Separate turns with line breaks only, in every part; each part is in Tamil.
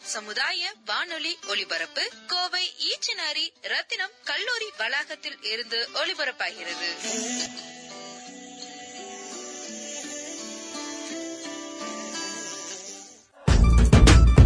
சமுதாய வானொலி ஒலிபரப்பு கோவை ஈச்சனாரி ரத்தினம் கல்லூரி வளாகத்தில் இருந்து ஒலிபரப்பாகிறது.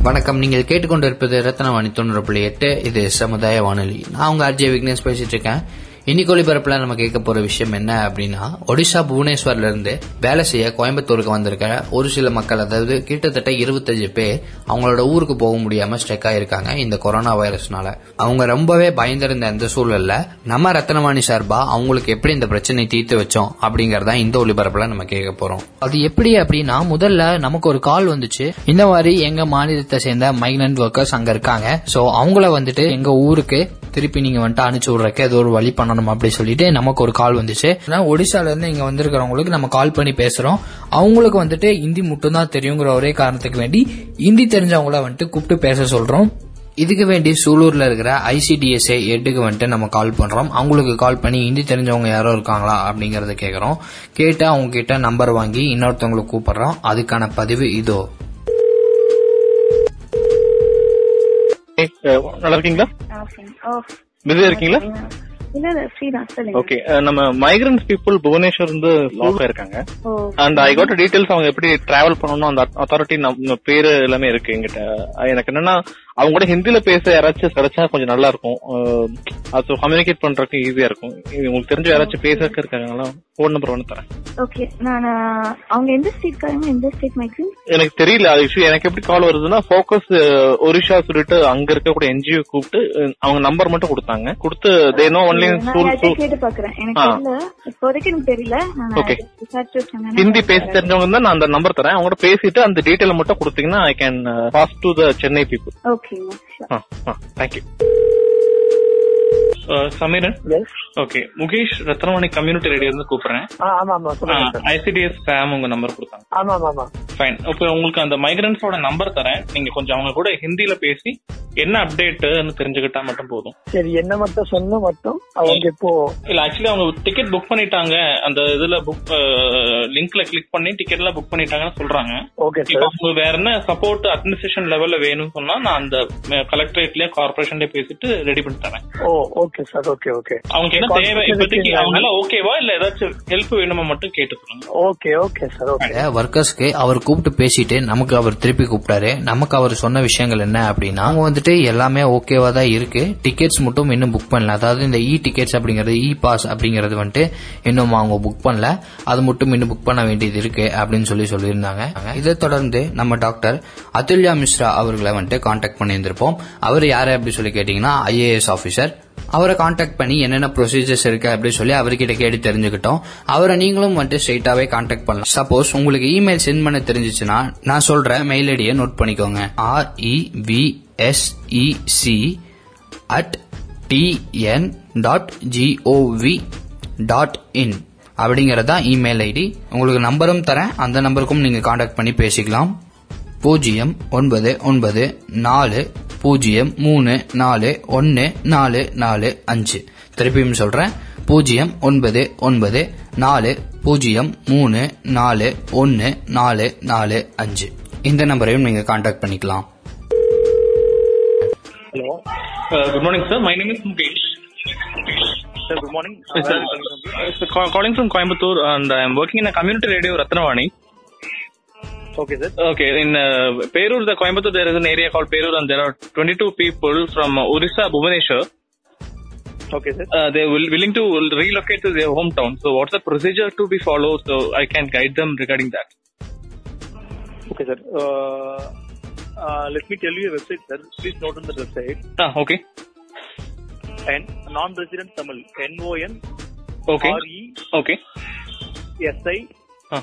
வணக்கம். நீங்கள் கேட்டுக்கொண்டிருப்பது ரத்னவாணி தொண்ணூறு புள்ளி எட்டு. இது சமுதாய வானொலி. நான் உங்க ஆர்ஜே விக்னேஷ் பேசிட்டு இருக்கேன். இன்னைக்கு ஒளிபரப்பில் நம்ம கேட்க போற விஷயம் என்ன அப்படின்னா ஒடிசா புவனேஸ்வர்ல இருந்து வேலை செய்ய கோயம்புத்தூருக்கு வந்திருக்க ஒரு சில மக்கள் அதாவது கிட்டத்தட்ட இருபத்தஞ்சு பேர் அவங்களோட ஊருக்கு போக முடியாம ஸ்ட்ரெக் ஆயிருக்காங்க இந்த கொரோனா வைரஸ்னால அவங்க ரொம்பவே பயந்திருந்த இந்த சூழல்ல நம்ம ரத்னவாணி சார்பா அவங்களுக்கு எப்படி இந்த பிரச்சனையை தீர்த்து வச்சோம் அப்படிங்கறத இந்த ஒளிபரப்புல நம்ம கேட்க போறோம்.
அது எப்படி அப்படின்னா முதல்ல நமக்கு ஒரு கால் வந்துச்சு. இந்த மாதிரி எங்க மாநிலத்தை சேர்ந்த மைக்ரண்ட் ஒர்க்கர்ஸ் அங்க இருக்காங்க. சோ அவங்கள வந்துட்டு எங்க ஊருக்கு திருப்பி நீங்க வந்துட்டு அனுப்பிச்சு விடுறக்கு ஏதோ ஒரு வழி பண்ணணும் அப்படி சொல்லிட்டு நமக்கு ஒரு கால் வந்துச்சு. ஒடிசால இருந்து இங்க வந்திருக்கிறவங்களுக்கு நம்ம கால் பண்ணி பேசுறோம். அவங்களுக்கு வந்துட்டு ஹிந்தி மட்டும் தான் தெரியுங்கிற ஒரே காரணத்துக்கு வேண்டி ஹிந்தி தெரிஞ்சவங்கள வந்துட்டு கூப்பிட்டு பேச சொல்றோம்.
இதுக்கு வேண்டி சூலூர்ல இருக்கிற ஐசிடிஎஸ்ஏ எட்டுக்கு வந்துட்டு நம்ம கால் பண்றோம். அவங்களுக்கு கால் பண்ணி ஹிந்தி தெரிஞ்சவங்க யாரோ இருக்காங்களா அப்படிங்கறத கேக்குறோம். கேட்டு அவங்க கிட்ட நம்பர் வாங்கி இன்னொருத்தவங்களுக்கு கூப்பிடுறோம். அதுக்கான பதிவு இதோ.
நல்லா இருக்கீங்களா? பிஸியா இருக்கீங்களா? ஓகே நம்ம மைக்ரன்ஸ் பீப்புள் புவனேஸ்வர் இருந்து லாக் இருக்காங்க அண்ட் ஐ காட் டீடைல்ஸ் அவங்க எப்படி டிராவல் பண்ணணும் அந்த அத்தாரிட்டி நம்ம பேரு எல்லாமே இருக்கு எங்கிட்ட. எனக்கு என்னன்னா அவங்க கூட ஹிந்தில பேச யாராச்சும் கிடைச்சா கொஞ்சம் நல்லா இருக்கும் அது கம்யூனிகேட் பண்றதுக்கு ஈஸியா இருக்கும். உங்களுக்கு தெரிஞ்ச யாராச்சும் பேசறதுக்கு இருக்காங்களா போன் நம்பர் ஒன்று தரேன்.
ஓகே நான் அவங்க எந்த ஸ்டேட் காரங்க எந்த ஸ்டேட் மேக்ஸிம்
எனக்கு தெரியல அது issue. எனக்கு எப்படி கால் வருதுன்னா ஃபோக்கஸ் ஒரிஷா சொல்லிட்டு அங்க இருக்கக்கூடிய என்ஜிஓ கூப்பிட்டு அவங்க நம்பர் மட்டும் கொடுத்தாங்க. கொடுத்து தே நோ ஒன்லி
யார்கிட்டயும் கேட்டு பாக்குறேன். எனக்கு இப்போதைக்கு எனக்கு தெரியல. வச்சேன்.
ஹிந்தி பேச தெரிஞ்சவங்க தான் நான் அந்த நம்பர் தரேன். அவங்க பேசிட்டு அந்த டீடைல் மட்டும் கொடுத்தீங்கன்னா I can pass to the Chennai people
ping
Thank you。Sameeran okay Mukesh Rathnavani community radio இருந்து கூப்பிடுறேன். ஐசிடிஎஸ் உங்க நம்பர் கொடுத்தாங்க.
ஆமா ஆமா ஆமா.
ஃபைன் இப்போ உங்களுக்கு அந்த மைக்ரன்ஸோட நம்பர் தரேன். நீங்க கொஞ்சம் அவங்க கூட ஹிந்தில பேசி என்ன அப்டேட்னு தெரிஞ்சுக்கிட்டா மட்டும் போதும்.
சரி என்ன மட்டும் சொன்ன மட்டும் அவங்க இப்போ
இல்ல ஆக்சுவலி அவங்க டிக்கெட் புக் பண்ணிட்டாங்க. அந்த இதுல புக் லிங்க்ல கிளிக் பண்ணி டிக்கெட் எல்லாம் புக் பண்ணிட்டாங்கன்னு சொல்றாங்க.
ஓகே
அவங்க வேற என்ன சப்போர்ட் அட்மினிஸ்ட்ரேஷன் லெவல்ல வேணும்னு சொன்னா நான் அந்த கலெக்டரேட்லயே கார்பரேஷன்லயே பேசிட்டு ரெடி பண்ணி தரேன்
oh okay sir okay okay
அவங்க என்ன தேவை? இப்போதைக்கு அவங்க எல்லாம் ஓகேவா இல்ல ஏதாச்சும் ஹெல்ப் வேணுமா மட்டும் கேட்டு சொல்லுங்க
ஓகே ஓகே சார் ஓகே
ஒர்க்கர்ஸ்க்கு அவர் கூப்பிட்டு பேசிட்டு நமக்கு அவர் திருப்பி கூப்பிட்டாரு. நமக்கு அவர் சொன்ன விஷயங்கள் என்ன அப்படின்னா அவங்க வந்துட்டு எல்லாமே ஓகேவா தான் இருக்கு. டிக்கெட்ஸ் மட்டும் இன்னும் புக் பண்ணல. அதாவது இந்த இ டிக்கெட்ஸ் அப்படிங்கறது இ பாஸ் அப்படிங்கறது வந்துட்டு இன்னும் அவங்க புக் பண்ணல. அது மட்டும் இன்னும் புக் பண்ண வேண்டியது இருக்கு அப்படின்னு சொல்லி சொல்லியிருந்தாங்க. இதை தொடர்ந்து நம்ம டாக்டர் அதுல்யா மிஸ்ரா அவர்களை வந்துட்டு கான்டாக்ட் பண்ணியிருந்திருப்போம். அவர் யாரு அப்படி சொல்லி கேட்டீங்கன்னா ஐஏஎஸ் ஆபீசர் அவரை காண்டாக்ட் பண்ணி என்னென்ன ப்ரொசீஜர்ஸ் இருக்கு அப்படின்னு சொல்லி அவர்கிட்ட கேட்டு தெரிஞ்சுக்கிட்டோம். அவரை நீங்களும் வந்துட்டு ஸ்ட்ரெயிட்டாவே காண்டாக்ட் பண்ணலாம். சப்போஸ் உங்களுக்கு இமெயில் சென்ட் பண்ண தெரிஞ்சிச்சுன்னா நான் சொல்ற மெயில் ஐடியை நோட் பண்ணிக்கோங்க. R E V S E C at TN dot GOV dot in அப்படிங்கறதா இமெயில் ஐடி உங்களுக்கு நம்பரும் தரேன். அந்த நம்பருக்கும் நீங்க காண்டாக்ட் பண்ணி பேசிக்கலாம். பூஜ்ஜியம் ஒன்பது ஒன்பது நாலு பூஜ்ஜியம் மூணு நாலு ஒன்னு நாலு நாலு அஞ்சு. திருப்பியும் சொல்றேன். பூஜ்ஜியம் ஒன்பது ஒன்பது நாலு பூஜ்ஜியம் மூணு நாலு ஒன்னு நாலு நாலு அஞ்சு. இந்த நம்பரையும் நீங்க காண்டாக்ட் பண்ணிக்கலாம்.
Hello
good morning sir my name is Mukesh
sir good morning
calling from Coimbatore and I am working in a community radio Ratnavani. Okay, in Peru, Perur, the Coimbatore, there is an area called Peru, and there are 22 people from uh, Orissa, Bhubaneswar.
Okay, sir.
Uh, they are willing to relocate to their hometown. So, what's the procedure to be followed? So, I can guide them regarding that.
Okay, sir. Uh, let me tell you a website, sir. Please note on the website.
Ah, okay.
And non-resident Tamil. N O N.
Okay.
R E.
Okay.
S
I.
Huh.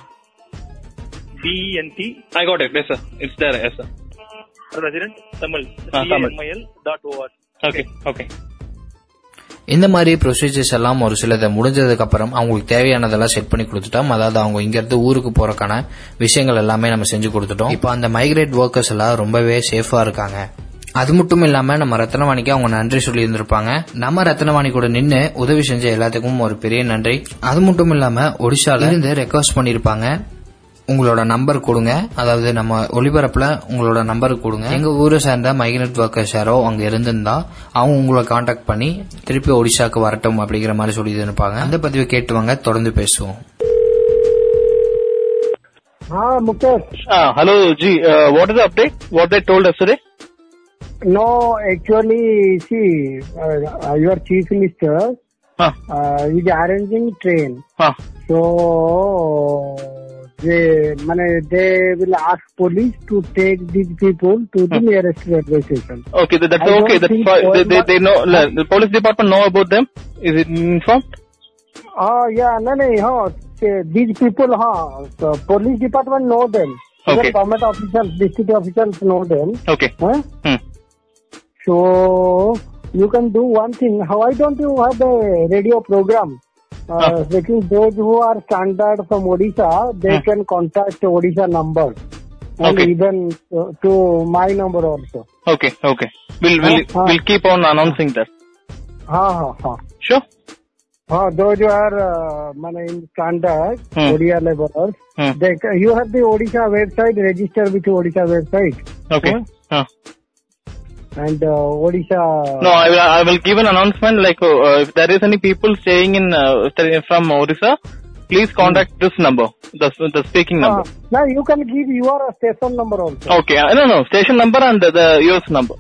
TENT I got it. Yes, sir. It's there. Yes, sir.
Resident
Tamil Tamil.
CMIL dot OR
Okay. Okay.
இந்த மாதிரி ப்ரொசீஜர்ஸ் எல்லாம் ஒரு சிலதை முடிஞ்சதுக்கு அப்புறம் அவங்களுக்கு தேவையானதெல்லாம் செட் பண்ணி கொடுத்துட்டோம் அதாவது அவங்க இங்க இருந்து ஊருக்கு போறக்கான விஷயங்கள் எல்லாமே நம்ம செஞ்சு கொடுத்துட்டோம் இப்போ அந்த மைக்ரேட் ஒர்க்கர்ஸ் எல்லாம் ரொம்பவே சேஃபா இருக்காங்க அது மட்டும் இல்லாம நம்ம ரத்னவாணிக்கு அவங்க நன்றி சொல்லி இருந்திருப்பாங்க நம்ம ரத்னவாணி கூட நின்னு உதவி செஞ்ச எல்லாத்துக்கும் ஒரு பெரிய நன்றி அது மட்டும் இல்லாம ஒடிஷால இருந்து ரெக்வஸ்ட் பண்ணிருப்பாங்க உங்களோட நம்பர் கொடுங்க. அதாவது நம்ம ஒளிபரப்புல உங்களோட நம்பர் கொடுங்க. எங்க ஊரை சேர்ந்த மைக்ரண்ட் ஒர்க்கர்ஸ் யாரோ அங்க இருந்திருந்தா அவங்க உங்களை காண்டாக்ட் பண்ணி திருப்பி ஒடிசாக்கு வரட்டும் அப்படிங்கிற மாதிரி சொல்லி இருப்பாங்க அந்த பதிவை கேட்டு வாங்க தொடர்ந்து பேசுவோம்.
Hello ji what is update what they told yesterday
No, actually, see, uh, your chief minister
huh.
uh, is arranging they they will ask police to take these people to the nearest railway station
Okay, that, that's
I
okay. That's. They, they, they know. The police department know about them. Is it informed?
oh yeah no no say, these people huh so police department know them
Okay.
government officials district officials know them
Okay.
huh?
Hmm.
So you can do one thing. Why don't you have a radio program? लेकिन those who are stranded from Odisha they can contact Odisha number and even to my number also
okay okay will
will
will keep on announcing that
हाँ हाँ हाँ शो हाँ दो जो आर
मैंने
इन स्टैंडर्ड
ओडिया
लेबर्स देख you have the Odisha website register with Odisha website
okay हाँ
and uh, Odisha.
No, I will I will give an announcement. Like uh, if there is any people staying in uh, from Odisha, please contact this number, the the speaking
Ah,
number.
now you can give your station number also.
Okay. Uh, no, no. Station number and the, the US number.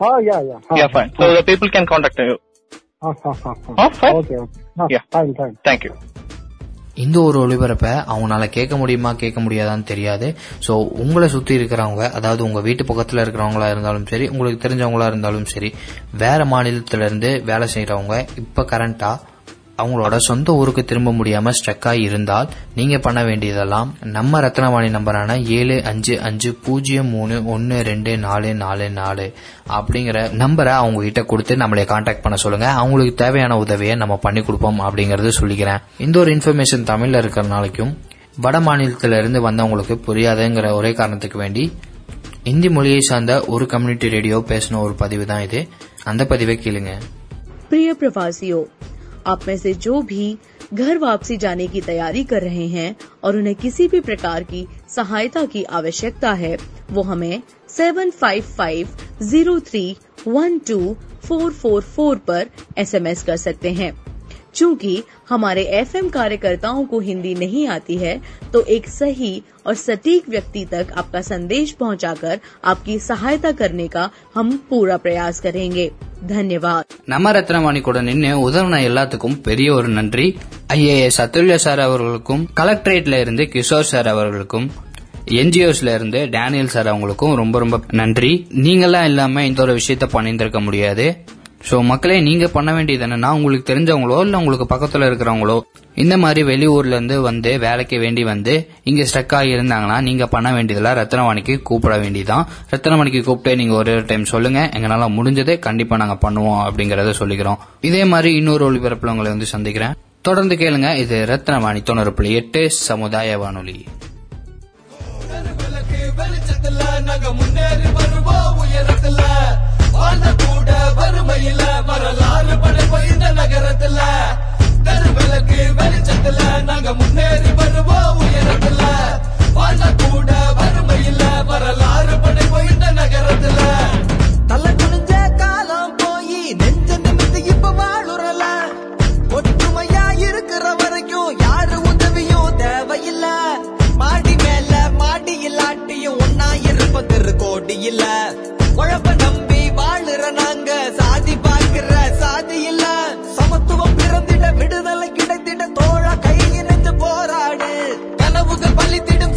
Oh, yeah, yeah. Ah,
Yeah, fine. So the people can contact you. Oh, fine.
Okay, okay. Ah,
Yeah.
Fine, fine.
Thank you.
இந்த ஒரு ஒளிபரப்பை அவங்களால கேட்க முடியுமா கேட்க முடியாதான்னு தெரியாது. ஸோ உங்களை சுத்தி இருக்கிறவங்க அதாவது உங்க வீட்டு பக்கத்துல இருக்கிறவங்களா இருந்தாலும் சரி உங்களுக்கு தெரிஞ்சவங்களா இருந்தாலும் சரி வேற மாநிலத்தில இருந்து வேலை செய்யறவங்க இப்ப கரண்டா அவங்களோட சொந்த ஊருக்கு திரும்ப முடியாம ஸ்ட்ரக் ஆகி இருந்தால் நீங்க பண்ண வேண்டியதெல்லாம் நம்ம ரத்னவாணி நம்பரான ஏழு அஞ்சு அஞ்சு பூஜ்ஜியம் மூணு ஒன்னு ரெண்டு நாலு நாலு நாலு அப்படிங்கிற நம்பரை அவங்க கிட்ட கொடுத்து நம்மளை கான்டாக்ட் பண்ண சொல்லுங்க. அவங்களுக்கு தேவையான உதவியை நம்ம பண்ணி கொடுப்போம் அப்படிங்கறது சொல்லிக்கிறேன். இந்த ஒரு இன்ஃபர்மேஷன் தமிழ்ல இருக்கிறனாலைக்கும் வட மாநிலத்திலிருந்து வந்தவங்களுக்கு புரியாதுங்கிற ஒரே காரணத்துக்கு வேண்டி இந்தி மொழியை சார்ந்த ஒரு கம்யூனிட்டி ரேடியோ பேசின ஒரு பதிவு தான் இது. அந்த பதிவை கேளுங்க.
பிரிய பிரவாசியோ आप में से जो भी घर वापसी जाने की तैयारी कर रहे हैं और उन्हें किसी भी प्रकार की सहायता की आवश्यकता है, वो हमें seven five five zero three one two four four four पर एसएमएस कर सकते हैं। चूंकि हमारे एफएम कार्यकर्ताओं को हिंदी नहीं आती है तो एक सही और सटीक व्यक्ति तक आपका संदेश पहुंचाकर आपकी सहायता करने का हम पूरा प्रयास करेंगे धन्यवाद
நம்ம ரத்னவாணி கூட நின்று உதவின எல்லாத்துக்கும் பெரிய ஒரு நன்றி ஐஏஎஸ் அத்துல்யா சார் அவர்களுக்கும் கலெக்டரேட்ல இருந்து கிஷோர் சார் அவர்களுக்கும் என்ஜிஓஸ்ல இருந்து டேனியல் சார் அவங்களுக்கும் ரொம்ப ரொம்ப நன்றி நீங்களாம் இல்லாம இந்த ஒரு விஷயத்த பண்ணியிருந்திருக்க முடியாது சோ மக்களே நீங்க பண்ண வேண்டியது என்னன்னா உங்களுக்கு தெரிஞ்சவங்களோ இல்ல உங்களுக்கு பக்கத்துல இருக்கிறவங்களோ இந்த மாதிரி வெளியூர்ல இருந்து வந்து வேலைக்கு வேண்டி வந்து இங்க ஸ்டக் ஆகி இருந்தாங்கன்னா நீங்க பண்ண வேண்டியதெல்லாம் ரத்னவாணிக்கு கூப்பிட வேண்டியதான் ரத்னவாணிக்கு கூப்பிட்டு நீங்க ஒரு டைம் சொல்லுங்க. எங்களால முடிஞ்சதே கண்டிப்பா நாங்க பண்ணுவோம் அப்படிங்கறத சொல்லிக்கிறோம். இதே மாதிரி இன்னொரு ஒளிபரப்பில் உங்களை வந்து சந்திக்கிறேன். தொடர்ந்து கேளுங்க. இது ரத்னவாணி தொண்ணூறு புள்ளி எட்டு சமுதாய வானொலி.
வெளிச்சத்துல நாங்க முன்னேறி வருவோம். உயரத்துல வாழ்ந்த கூட வறுமையில வரலாறு இந்த நகரத்துல. தெருவிளக்கு வெளிச்சத்துல நாங்க முன்னேறி வருவோம் உயரத்துல. வாழ்ந்த கூட வறுமையில வரலாறு படைப்போம் இந்த நகரத்துல. தலை குனிஞ்ச காலம் போய் நெஞ்ச நிமித்து இப்ப வாழுறல. ஒற்றுமையா இருக்கிற வரைக்கும் யாரு உதவியும் தேவையில்ல. மாடி மேல மாடி இல்லாட்டியும் ஒன்னா இருப்ப தெரு கோடி இல்ல குழப்ப நம்பி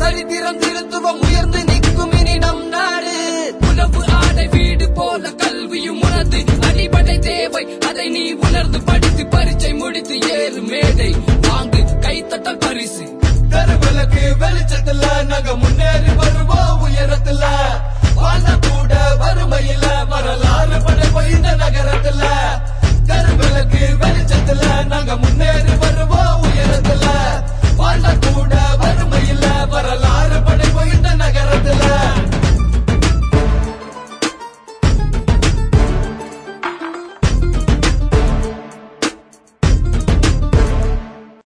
பலித்திடும் சரித்திரம் திருத்துவம் உயர்ந்து நிற்கும் இனி நம் நாடு. உணவு ஆடை வீடு போல கல்வியும் உணர்ந்து அடிப்படை தேவை. அதை நீ உணர்ந்து படித்து பரீட்சை முடித்து ஏறு மேடை. வாங்கு கைத்தட்டல் பரிசு. தெருவிளக்கு வெளிச்சத்துல நாங்க முன்னேறி வருவோம் உயரத்துல. வாழ்ந்த